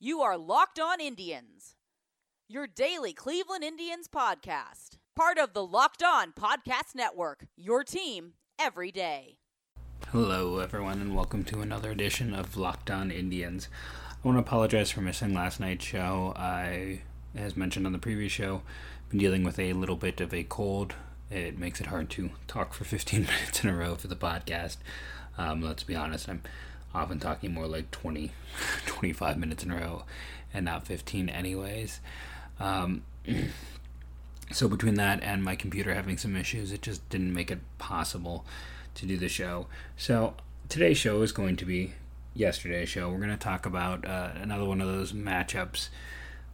You are Locked On Indians, your daily Cleveland Indians podcast. Part of the Locked On Podcast Network, your team every day. Hello, everyone, and welcome to another edition of Locked On Indians. I want to apologize for missing last night's show. I, as mentioned on the previous show, been dealing with a little bit of a cold. It makes it hard to talk for 15 minutes in a row for the podcast. Um, let's be honest, I'm often talking more like 20, 25 minutes in a row and not 15 anyways. Um, so between that and my computer having some issues, it just didn't make it possible to do the show. So today's show is going to be yesterday's show. We're going to talk about uh, another one of those matchups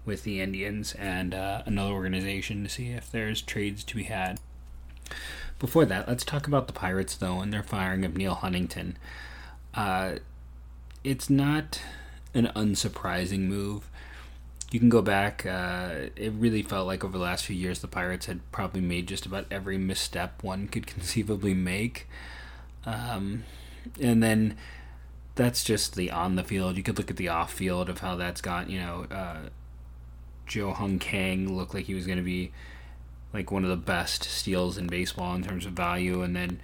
with the Indians and uh, another organization to see if there's trades to be had. Before that, let's talk about the Pirates, though, and their firing of Neal Huntington. Uh, it's not an unsurprising move. You can go back. Uh, it really felt like over the last few years, the Pirates had probably made just about every misstep one could conceivably make. Um, and then that's just the on the field. You could look at the off field of how that's gone. You know, uh, Jo-Hung Kang looked like he was going to be like one of the best steals in baseball in terms of value, and then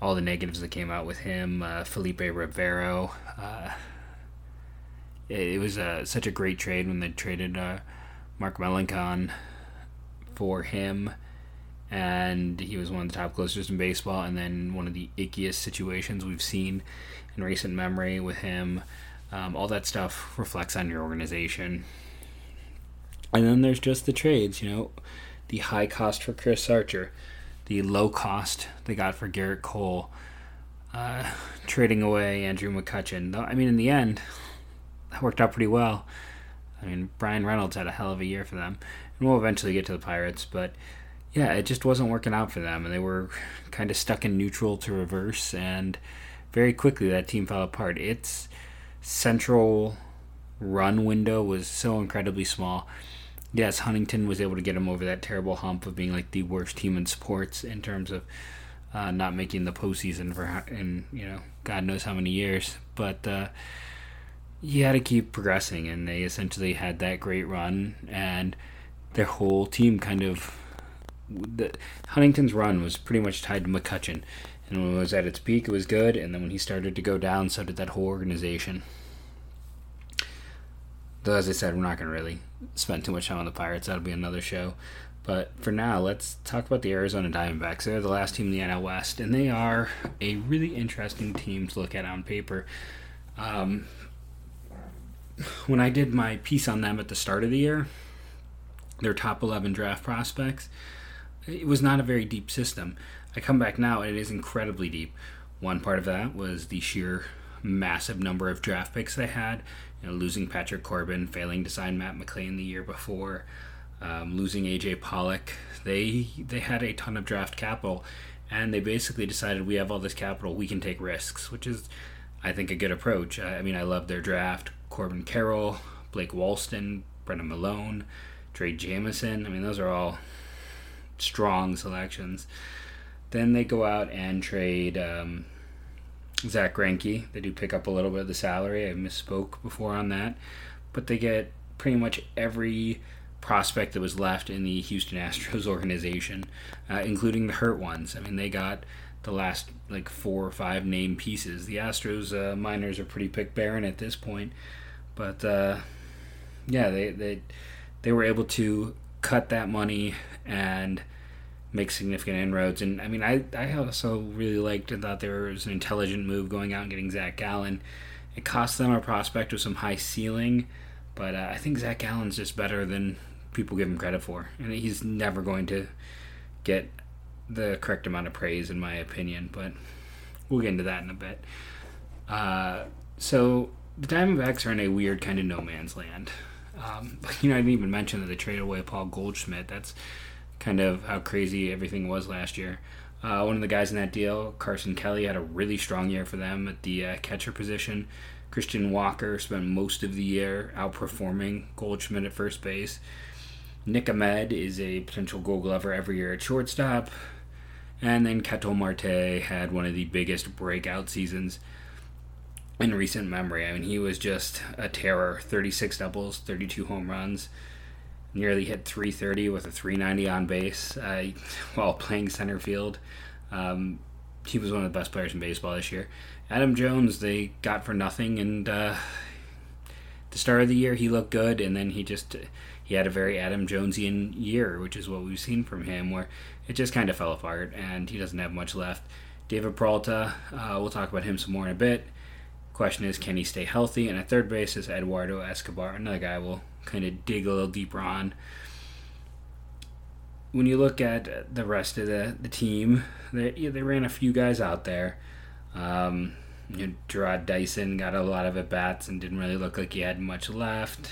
all the negatives that came out with him. Uh, Felipe Rivero. Uh, it, it, was uh, such a great trade when they traded uh, Mark Melancon for him, and he was one of the top closers in baseball. And then one of the ickiest situations we've seen in recent memory with him. Um, all that stuff reflects on your organization. And then there's just the trades, you know, the high cost for Chris Archer the low cost they got for Gerrit Cole, uh, trading away Andrew McCutchen. I mean, in the end, that worked out pretty well. I mean, Bryan Reynolds had a hell of a year for them, and we'll eventually get to the Pirates, but yeah, it just wasn't working out for them, and they were kind of stuck in neutral to reverse, and very quickly that team fell apart. Its central run window was so incredibly small yes, Huntington was able to get him over that terrible hump of being like the worst team in sports in terms of uh, not making the postseason for in you know God knows how many years. But uh, had to keep progressing, and they essentially had that great run, and their whole team kind of the Huntington's run was pretty much tied to McCutchen. And when it was at its peak, it was good, and then when he started to go down, so did that whole organization. Though, as I said, we're not going to really spend too much time on the Pirates. That'll be another show. But for now, let's talk about the Arizona Diamondbacks. They're the last team in the NL West, and they are a really interesting team to look at on paper. Um, when I did my piece on them at the start of the year, their top 11 draft prospects, it was not a very deep system. I come back now, and it is incredibly deep. One part of that was the sheer massive number of draft picks they had you know, losing Patrick Corbin, failing to sign Matt McLain the year before, um, losing AJ Pollock. They they had a ton of draft capital, and they basically decided we have all this capital, we can take risks, which is, I think, a good approach. I, I mean, I love their draft: Corbin Carroll, Blake Walston, Brennan Malone, Drey Jameson. I mean, those are all strong selections. Then they go out and trade. Um, Zack Greinke. They do pick up a little bit of the salary. I misspoke before on that, but they get pretty much every prospect that was left in the Houston Astros organization, uh, including the hurt ones. I mean, they got the last like four or five name pieces. The Astros uh, minors are pretty pick barren at this point, but uh, yeah, they they they were able to cut that money and make significant inroads. And I mean, I, I also really liked and thought there was an intelligent move going out and getting Zach Gallen. It cost them a prospect with some high ceiling, but uh, I think Zach Gallen's just better than people give him credit for. And he's never going to get the correct amount of praise, in my opinion, but we'll get into that in a bit. Uh, so the Diamondbacks are in a weird kind of no man's land. Um, you know, I didn't even mention that they traded away Paul Goldschmidt. That's kind of how crazy everything was last year. Uh, one of the guys in that deal, Carson Kelly, had a really strong year for them at the uh, catcher position. Christian Walker spent most of the year outperforming Goldschmidt at first base. Nick Ahmed is a potential gold glover every year at shortstop. And then Ketel Marte had one of the biggest breakout seasons in recent memory. I mean, he was just a terror 36 doubles, 32 home runs, nearly hit 330 with a 390 on base uh, while playing center field. Um, he was one of the best players in baseball this year. Adam Jones, they got for nothing, and uh, the start of the year he looked good, and then he just he had a very Adam Jonesian year, which is what we've seen from him, where it just kind of fell apart, and he doesn't have much left. David Peralta, uh, we'll talk about him some more in a bit. Question is, can he stay healthy? And at third base is Eduardo Escobar, another guy we'll kind of dig a little deeper on. When you look at the rest of the, the team, they, they ran a few guys out there. Um, you know, Jarrod Dyson got a lot of at bats and didn't really look like he had much left.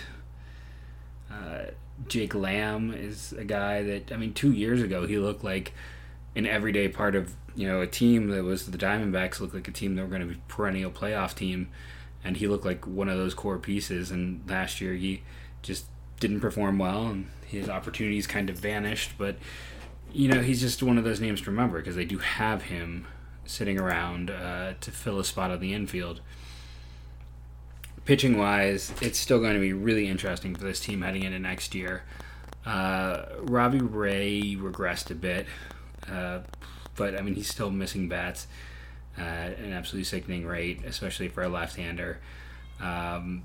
Uh, Jake Lamb is a guy that I mean, two years ago he looked like an everyday part of you know a team that was the Diamondbacks looked like a team that were going to be perennial playoff team, and he looked like one of those core pieces. And last year he just didn't perform well, and his opportunities kind of vanished. But you know he's just one of those names to remember because they do have him sitting around uh, to fill a spot on the infield. Pitching wise, it's still going to be really interesting for this team heading into next year. Uh, Robbie Ray regressed a bit, uh, but I mean he's still missing bats at an absolutely sickening rate, especially for a left-hander. Um,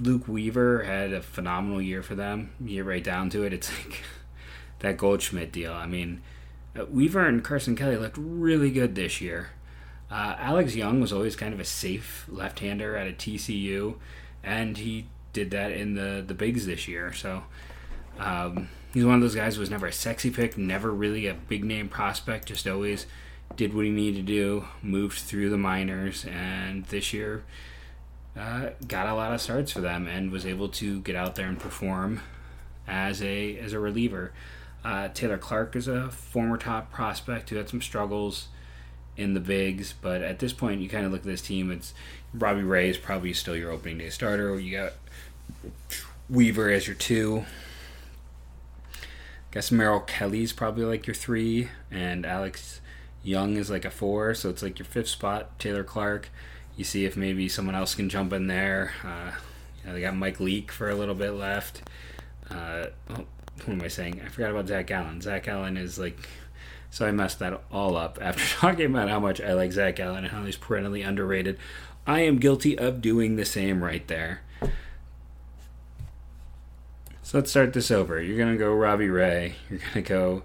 Luke Weaver had a phenomenal year for them. You right down to it, it's like that Goldschmidt deal. I mean, uh, Weaver and Carson Kelly looked really good this year. Uh, Alex Young was always kind of a safe left-hander at a TCU, and he did that in the the bigs this year. So um, he's one of those guys who was never a sexy pick, never really a big name prospect, just always did what he needed to do, moved through the minors, and this year uh, got a lot of starts for them and was able to get out there and perform as a as a reliever. Uh, Taylor Clarke is a former top prospect who had some struggles in the bigs, but at this point, you kind of look at this team. It's Robbie Ray is probably still your opening day starter. You got Weaver as your two. I Guess Merrill Kelly's probably like your three, and Alex Young is like a four, so it's like your fifth spot. Taylor Clarke. You see if maybe someone else can jump in there. Uh, you know, they got Mike Leake for a little bit left. Uh, oh, what am I saying? I forgot about Zach Gallen. Zach Gallen is like. So I messed that all up after talking about how much I like Zach Gallen and how he's perennially underrated. I am guilty of doing the same right there. So let's start this over. You're gonna go Robbie Ray. You're gonna go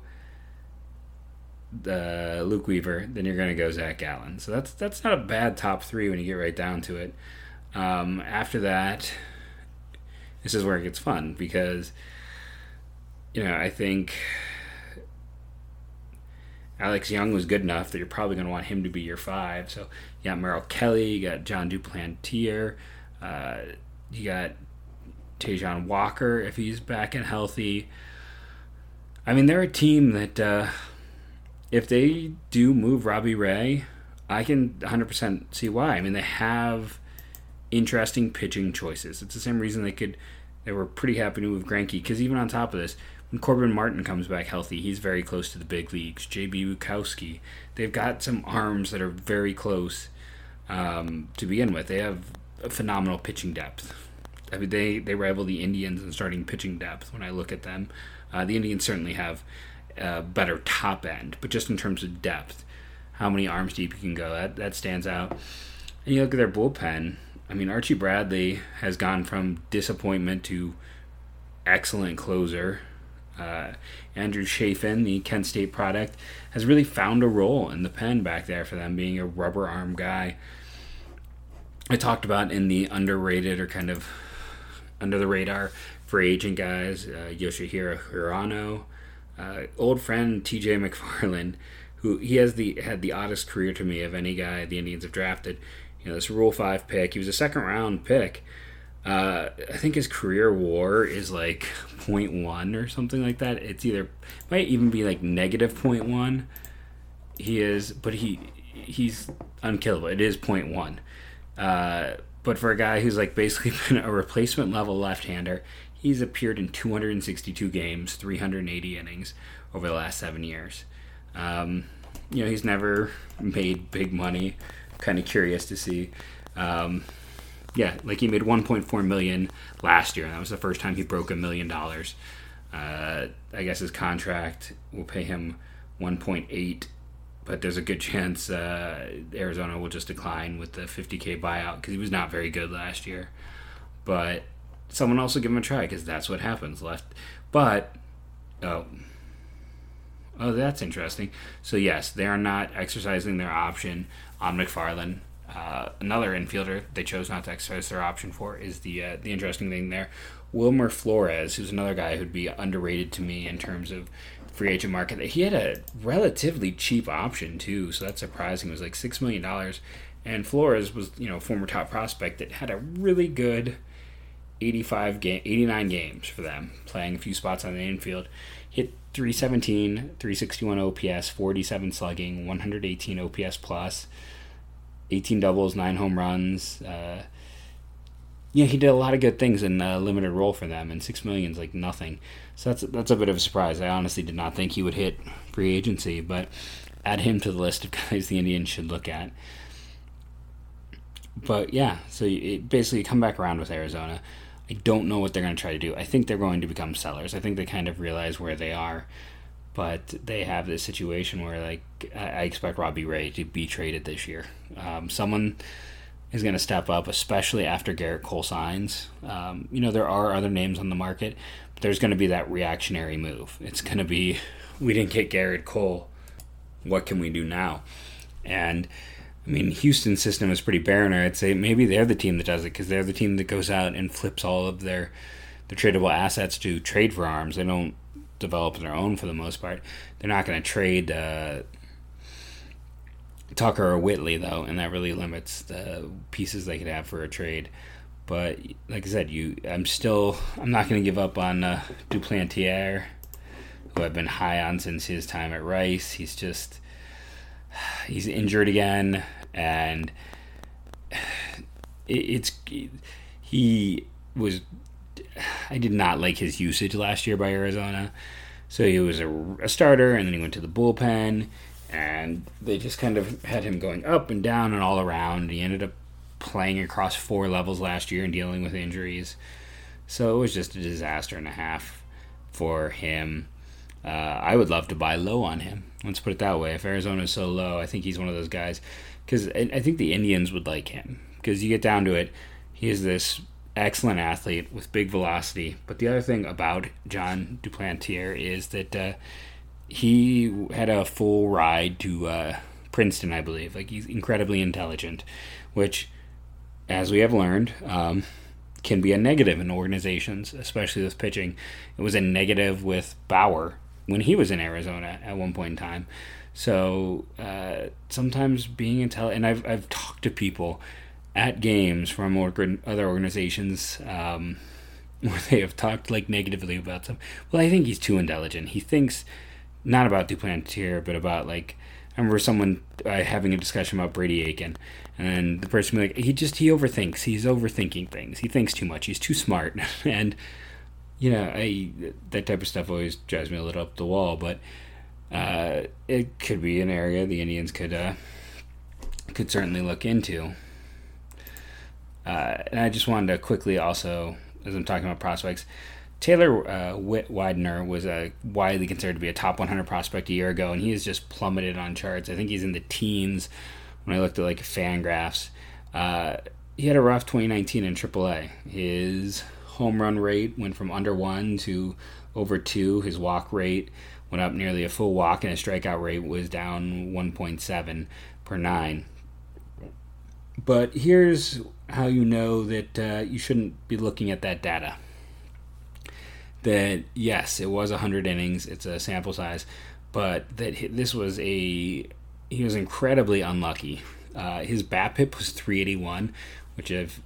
uh, Luke Weaver. Then you're gonna go Zach Gallen. So that's that's not a bad top three when you get right down to it. Um, after that, this is where it gets fun because you know I think Alex Young was good enough that you're probably going to want him to be your five. So you got Merrill Kelly, you got Jon Duplantier, uh, you got Taijuan Walker if he's back and healthy. I mean, they're a team that uh, if they do move Robbie Ray, I can 100% see why. I mean, they have interesting pitching choices. It's the same reason they could. They were pretty happy to move Greinke because even on top of this, when Corbin Martin comes back healthy, he's very close to the big leagues. JB Bukauskas, they've got some arms that are very close um, to begin with. They have a phenomenal pitching depth. I mean, they, they rival the Indians in starting pitching depth when I look at them. Uh, the Indians certainly have a better top end, but just in terms of depth, how many arms deep you can go, that, that stands out. And you look at their bullpen, I mean, Archie Bradley has gone from disappointment to excellent closer. Uh, Andrew Chafin, the Kent State product, has really found a role in the pen back there for them, being a rubber arm guy. I talked about in the underrated or kind of under the radar free agent guys, uh, Yoshihiro Hirano, uh, old friend T.J. McFarland, who he has the had the oddest career to me of any guy the Indians have drafted. You know, this Rule Five pick. He was a second round pick. Uh, I think his career WAR is like 0.1 or something like that. It's either might even be like negative 0.1. He is, but he he's unkillable. It is 0.1. Uh, but for a guy who's like basically been a replacement level left-hander, he's appeared in 262 games, 380 innings over the last seven years. Um, you know, he's never made big money kind of curious to see. Um, yeah, like he made 1.4 million last year, and that was the first time he broke a million dollars. Uh, I guess his contract will pay him 1.8, but there's a good chance uh, Arizona will just decline with the 50k buyout because he was not very good last year. But someone else will give him a try because that's what happens left. But oh, oh, that's interesting. So yes, they are not exercising their option on McFarland. Uh, another infielder they chose not to exercise their option for is the uh, the interesting thing there. Wilmer Flores, who's another guy who'd be underrated to me in terms of free agent market. He had a relatively cheap option too, so that's surprising. It was like six million dollars, and Flores was you know former top prospect that had a really good 85 game 89 games for them, playing a few spots on the infield. Hit 317, 361 OPS, 47 slugging, 118 OPS 18 doubles, nine home runs. Uh, yeah, he did a lot of good things in a limited role for them, and six million is like nothing. So that's that's a bit of a surprise. I honestly did not think he would hit free agency, but add him to the list of guys the Indians should look at. But yeah, so it basically come back around with Arizona. I don't know what they're going to try to do. I think they're going to become sellers. I think they kind of realize where they are but they have this situation where like I expect Robbie Ray to be traded this year. Um, someone is going to step up, especially after Gerrit Cole signs. Um, you know there are other names on the market, but there's going to be that reactionary move. It's going to be we didn't get Gerrit Cole. What can we do now? And I mean, Houston's system is pretty barren. I'd say maybe they're the team that does it because they're the team that goes out and flips all of their their tradable assets to trade for arms. They don't develop their own for the most part. They're not going to trade uh, Tucker or Whitley though, and that really limits the pieces they could have for a trade. But like I said, you, I'm still, I'm not going to give up on uh, Duplantier, who I've been high on since his time at Rice. He's just, he's injured again, and it's he was I did not like his usage last year by Arizona. So he was a, a, starter, and then he went to the bullpen, and they just kind of had him going up and down and all around. He ended up playing across four levels last year and dealing with injuries. So it was just a disaster and a half for him. Uh, I would love to buy low on him. Let's put it that way. If Arizona is so low, I think he's one of those guys. Because I think the Indians would like him. Because you get down to it, he is this excellent athlete with big velocity. But the other thing about Jon Duplantier is that uh, he had a full ride to uh, Princeton, I believe. Like he's incredibly intelligent, which, as we have learned, um, can be a negative in organizations, especially with pitching. It was a negative with Bauer when he was in Arizona at one point in time. So uh, sometimes being intelligent, and I've I've talked to people at games from other organizations um, where they have talked like negatively about some. Well, I think he's too intelligent. He thinks not about Duplantier, but about like I remember someone uh, having a discussion about Brady Aiken, and the person like he just he overthinks. He's overthinking things. He thinks too much. He's too smart, and you know I that type of stuff always drives me a little up the wall. But uh, it could be an area the Indians could uh, could certainly look into. Uh, and I just wanted to quickly also, as I'm talking about prospects, Taylor uh, Widener was a widely considered to be a top 100 prospect a year ago, and he has just plummeted on charts. I think he's in the teens when I looked at like Fangraphs. Uh, he had a rough 2019 in AAA. His home run rate went from under one to over two. His walk rate went up nearly a full walk, and his strikeout rate was down 1.7 per nine. But here's how you know that uh, you shouldn't be looking at that data. That yes, it was 100 innings, it's a sample size, but that this was a he was incredibly unlucky. Uh, his BABIP was 381, which I've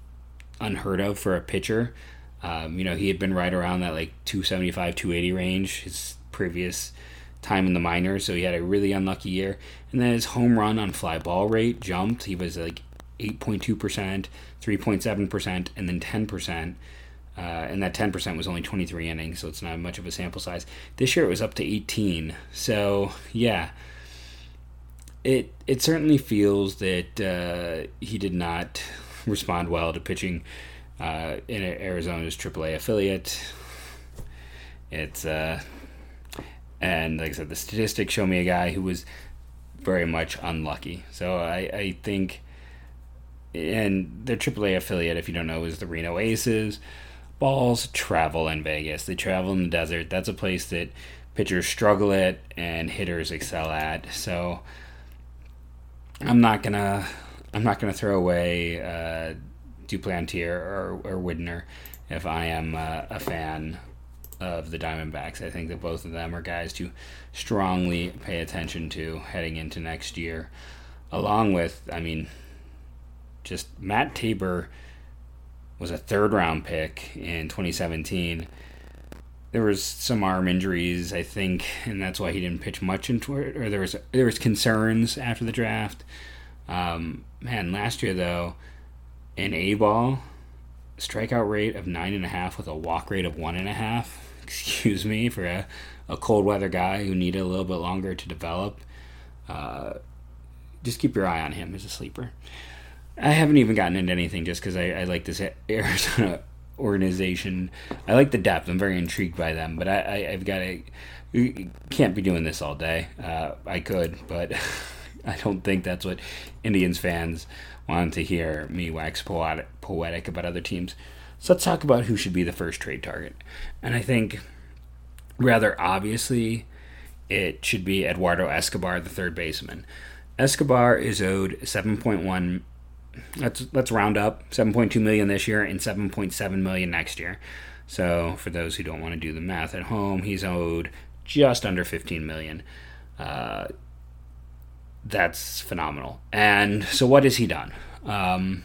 unheard of for a pitcher. Um, you know, he had been right around that like 275, 280 range his previous time in the minors, so he had a really unlucky year. And then his home run on fly ball rate jumped. He was like 8.2%, 3.7%, and then 10%. Uh, and that 10% was only 23 innings, so it's not much of a sample size. This year it was up to 18. So, yeah. it it certainly feels that uh, he did not respond well to pitching uh, in Arizona's AAA affiliate. It's uh, and like I said, the statistics show me a guy who was very much unlucky. So I, I think, and their AAA affiliate, if you don't know, is the Reno Aces. Balls travel in Vegas. They travel in the desert. That's a place that pitchers struggle at and hitters excel at. So I'm not gonna I'm not gonna throw away uh, Duplantier or, or Widener if I am uh, a fan of the Diamondbacks. I think that both of them are guys to strongly pay attention to heading into next year. Along with, I mean, just Matt Tabor was a third round pick in 2017. There was some arm injuries, I think, and that's why he didn't pitch much into it. Or there was there was concerns after the draft. Um, man, last year though, in A ball, strikeout rate of nine and a half with a walk rate of one and a half excuse me, for a, a cold weather guy who needed a little bit longer to develop. Uh, just keep your eye on him as a sleeper. I haven't even gotten into anything just because I, I, like this Arizona organization. I like the depth. I'm very intrigued by them, but I, I, have got to. Can't be doing this all day. Uh, I could, but I don't think that's what Indians fans want to hear me wax poetic, poetic about other teams. So let's talk about who should be the first trade target. And I think rather obviously it should be Eduardo Escobar, the third baseman. Escobar is owed 7.1 let's let's round up 7.2 million this year and 7.7 million next year. So for those who don't want to do the math at home, he's owed just under 15 million. Uh, that's phenomenal. And so what has he done? Um,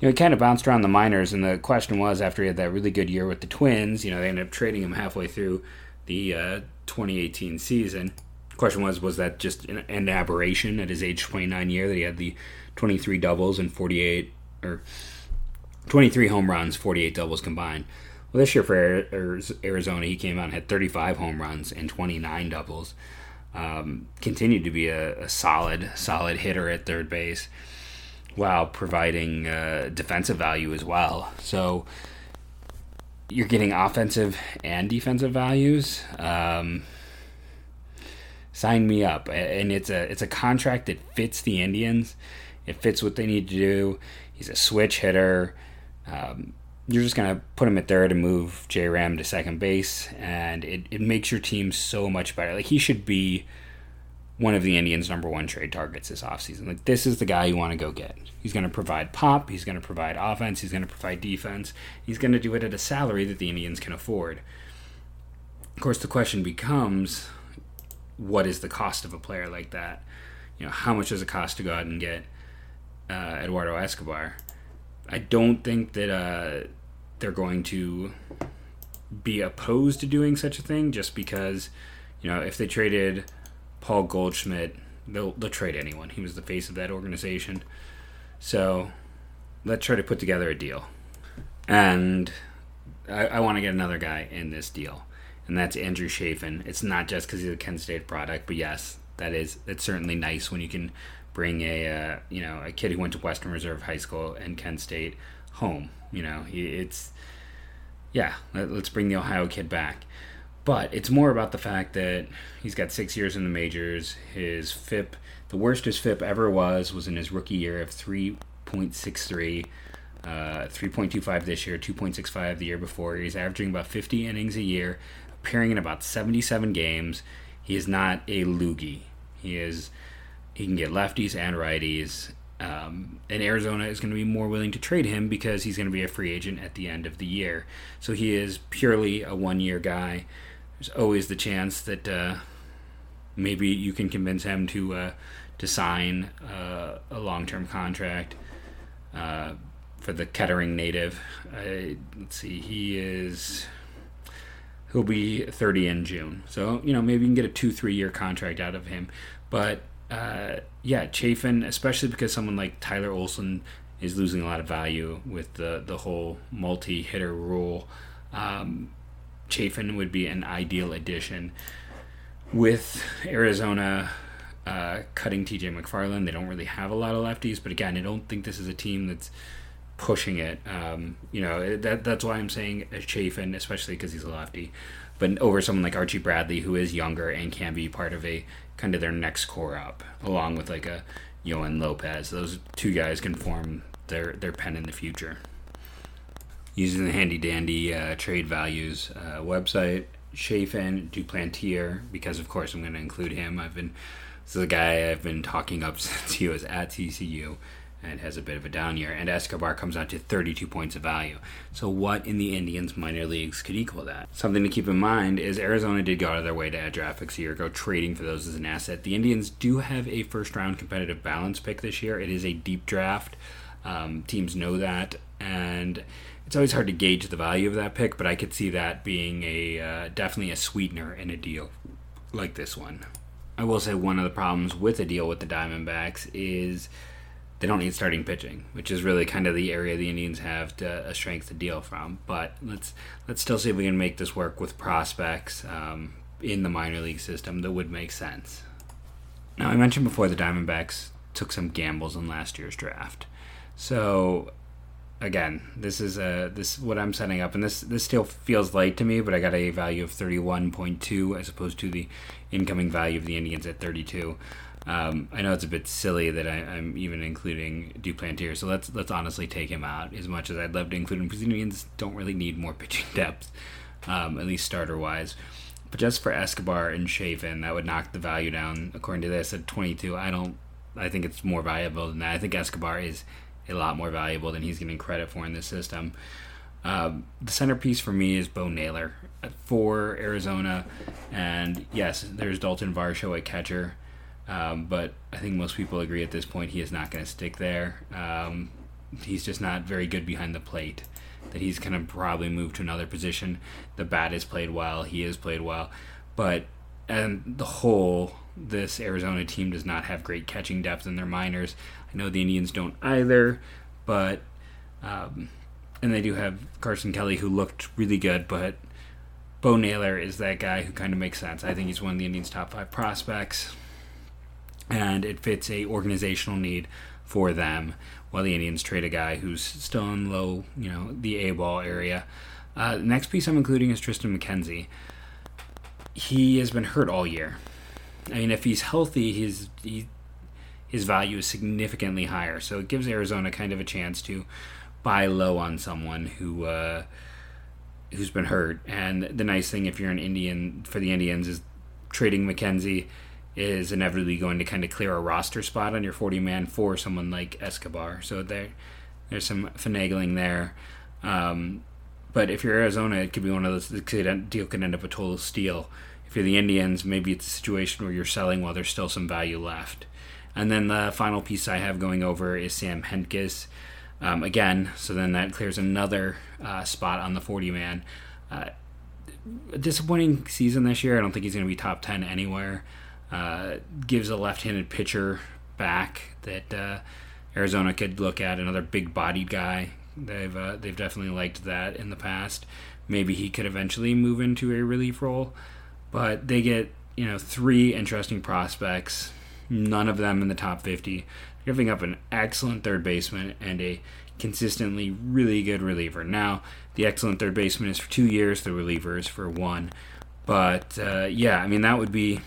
you know, he kind of bounced around the minors, and the question was after he had that really good year with the Twins, you know, they ended up trading him halfway through the uh, 2018 season. The question was, was that just an, an aberration at his age 29 year that he had the 23 doubles and 48 or 23 home runs, 48 doubles combined? Well, this year for Arizona, he came out and had 35 home runs and 29 doubles. Um, continued to be a, a solid, solid hitter at third base while providing uh, defensive value as well. So you're getting offensive and defensive values. Um, sign me up, and it's a it's a contract that fits the Indians. It fits what they need to do. He's a switch hitter. Um, you're just gonna put him at third and move J Ram to second base, and it, it makes your team so much better. Like he should be one of the Indians' number one trade targets this offseason. Like this is the guy you want to go get. He's going to provide pop. He's going to provide offense. He's going to provide defense. He's going to do it at a salary that the Indians can afford. Of course, the question becomes, what is the cost of a player like that? You know, how much does it cost to go out and get uh, Eduardo Escobar? I don't think that uh, they're going to be opposed to doing such a thing, just because, you know, if they traded Paul Goldschmidt, they'll they'll trade anyone. He was the face of that organization. So let's try to put together a deal. And I, I want to get another guy in this deal, and that's Andrew Chafin. It's not just because he's a Kent State product, but yes, that is it's certainly nice when you can bring a uh, you know a kid who went to Western Reserve High School and Kent State home. You know, it's yeah, let, let's bring the Ohio kid back. But it's more about the fact that he's got six years in the majors. His FIP, the worst his FIP ever was, was in his rookie year of 3.63. Uh, 3.25 this year, 2.65 the year before. He's averaging about 50 innings a year, appearing in about 77 games. He is not a loogie. He is he can get lefties and righties. Um, and Arizona is going to be more willing to trade him because he's going to be a free agent at the end of the year. So he is purely a one year guy there's always the chance that uh, maybe you can convince him to uh, to sign uh, a long term contract uh, for the Kettering native. let's see, he is he'll be 30 in June, so you know maybe you can get a two three year contract out of him. But uh, yeah, Chafin, especially because someone like Tyler Olson is losing a lot of value with the the whole multi hitter rule. Um, Chafin would be an ideal addition. With Arizona uh, cutting TJ McFarland. They don't really have a lot of lefties, but again, I don't think this is a team that's pushing it. Um, you know, that that's why I'm saying Chafin, especially because he's a lefty, but over someone like Archie Bradley, who is younger and can be part of a kind of their next core up, along with like a Yoan Lopez. Those two guys can form their their pen in the future. Using the handy dandy uh, trade values uh, website, Chafin Duplantier, because of course I'm going to include him. I've been this is a guy I've been talking up since he was at TCU and has a bit of a down year. And Escobar comes out to 32 points of value. So, what in the Indians minor leagues could equal that? Something to keep in mind is Arizona did go out of their way to add draft picks a year ago, trading for those as an asset. The Indians do have a first round competitive balance pick this year. It is a deep draft. Um, teams know that. And it's always hard to gauge the value of that pick, but I could see that being a uh, definitely a sweetener in a deal like this one. I will say one of the problems with a deal with the Diamondbacks is they don't need starting pitching, which is really kind of the area the Indians have to, a strength to deal from. But let's let's still see if we can make this work with prospects um, in the minor league system that would make sense. Now I mentioned before the Diamondbacks took some gambles in last year's draft, so again, this is uh, this what I'm setting up, and this this still feels light to me, but I got a value of 31.2 as opposed to the incoming value of the Indians at 32. Um, I know it's a bit silly that I, am even including Duplantier, so let's let's honestly take him out. As much as I'd love to include him, because the Indians don't really need more pitching depth, um, at least starter wise. But just for Escobar and Chafin, that would knock the value down. According to this, at 22, I don't. I think it's more valuable than that. I think Escobar is a lot more valuable than he's getting credit for in this system. Um, the centerpiece for me is Bo Naylor for Arizona, and yes, there's Dalton Varsho at catcher, um, but I think most people agree at this point he is not going to stick there. Um, he's just not very good behind the plate. That he's going to probably move to another position. The bat is played well. He has played well, but and the whole this Arizona team does not have great catching depth in their minors. I know the Indians don't either, but um, and they do have Carson Kelly who looked really good, but Bo Naylor is that guy who kind of makes sense. I think he's one of the Indians' top five prospects, and it fits a organizational need for them. While the Indians trade a guy who's still in low, you know, the A ball area. Uh, next piece I'm including is Triston McKenzie. He has been hurt all year. I mean, if he's healthy, his he, his value is significantly higher. So it gives Arizona kind of a chance to buy low on someone who uh, who's been hurt. And the nice thing, if you're an Indian for the Indians, is trading McKenzie is inevitably going to kind of clear a roster spot on your 40 man for someone like Escobar. So there, there's some finagling there. Um, but if you're Arizona, it could be one of those. The deal could end up a total steal if you're the Indians, maybe it's a situation where you're selling while there's still some value left. And then the final piece I have going over is Sam Hentges. Um, again, so then that clears another uh, spot on the 40 man. Uh, disappointing season this year. I don't think he's going to be top 10 anywhere. Uh, gives a left handed pitcher back that uh, Arizona could look at, another big bodied guy. They've, uh, they've definitely liked that in the past. Maybe he could eventually move into a relief role. But they get, you know, three interesting prospects, none of them in the top 50, giving up an excellent third baseman and a consistently really good reliever. Now, the excellent third baseman is for two years, the reliever is for one. But uh, yeah, I mean, that would be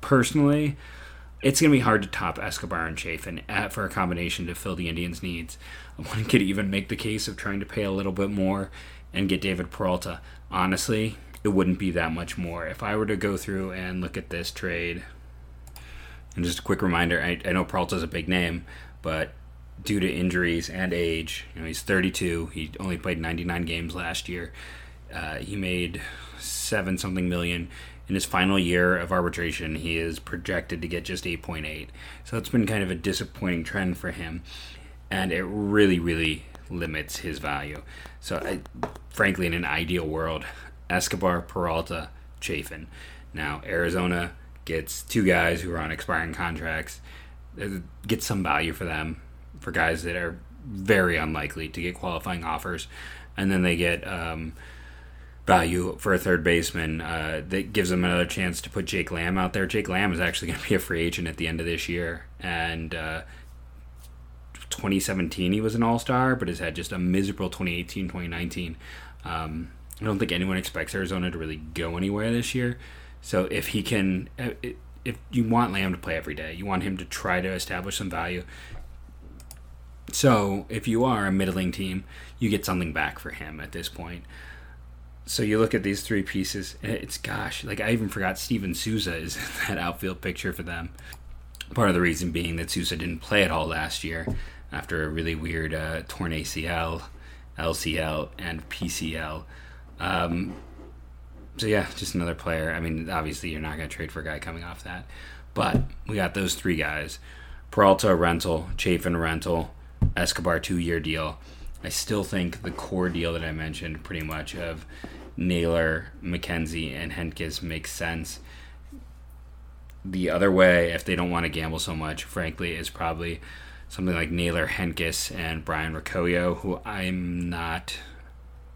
personally, it's going to be hard to top Escobar and Chafin at, for a combination to fill the Indians' needs. One could even make the case of trying to pay a little bit more and get David Peralta. Honestly, it wouldn't be that much more. If I were to go through and look at this trade, and just a quick reminder, I, I know Peralta's a big name, but due to injuries and age, you know, he's 32. He only played 99 games last year. Uh, he made seven something million in his final year of arbitration. He is projected to get just 8.8. So it's been kind of a disappointing trend for him, and it really, really limits his value. So, I, frankly, in an ideal world, Escobar, Peralta, Chafin. Now, Arizona gets two guys who are on expiring contracts, get some value for them, for guys that are very unlikely to get qualifying offers. And then they get um, value for a third baseman uh, that gives them another chance to put Jake Lamb out there. Jake Lamb is actually going to be a free agent at the end of this year, and uh, 2017 he was an All Star, but has had just a miserable 2018, 2019. Um, I don't think anyone expects Arizona to really go anywhere this year. So if he can, uh, if you want Lamb to play every day, you want him to try to establish some value. So if you are a middling team, you get something back for him at this point so you look at these three pieces, it's gosh, like I even forgot Steven Souza is in that outfield picture for them. Part of the reason being that Souza didn't play at all last year after a really weird uh, torn ACL, LCL, and PCL. Um, so yeah, just another player. I mean, obviously you're not going to trade for a guy coming off that, but we got those three guys: Peralta rental, Chafin rental, Escobar two year deal. I still think the core deal that I mentioned, pretty much of Naylor, McKenzie, and Hentges makes sense. The other way, if they don't want to gamble so much, frankly, is probably something like Naylor, Hentges, and Brayan Rocchio, who I'm not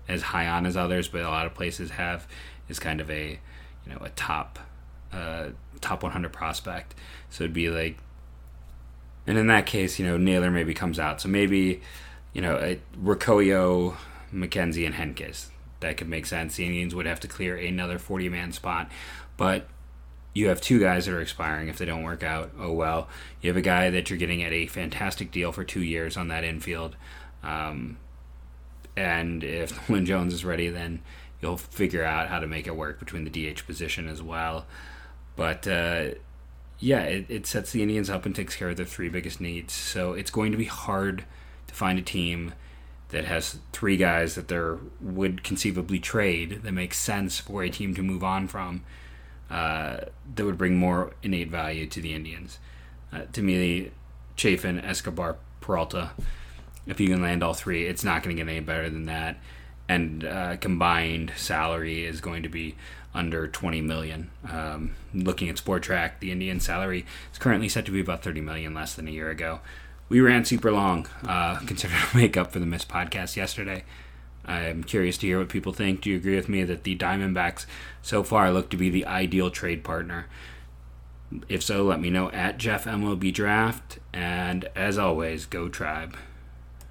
as high on as others, but a lot of places have, is kind of a you know a top uh, top 100 prospect. So it'd be like, and in that case, you know Naylor maybe comes out, so maybe you know a McKenzie, and Hentges that could make sense. The Indians would have to clear another 40 man spot, but you have two guys that are expiring if they don't work out. Oh well. You have a guy that you're getting at a fantastic deal for two years on that infield. Um, and if Lynn Jones is ready, then you'll figure out how to make it work between the DH position as well. But uh, yeah, it, it sets the Indians up and takes care of their three biggest needs. So it's going to be hard to find a team that has three guys that there would conceivably trade that makes sense for a team to move on from uh, that would bring more innate value to the Indians. Uh, to me, Chafin, Escobar, Peralta, if you can land all three, it's not going to get any better than that. And uh, combined salary is going to be under 20 million. Um, looking at Spotrac, the Indian salary is currently set to be about 30 million less than a year ago we ran super long, uh, considering make up for the missed podcast yesterday. I'm curious to hear what people think. Do you agree with me that the Diamondbacks so far look to be the ideal trade partner? If so, let me know at Jeff MLB Draft. And as always, go Tribe.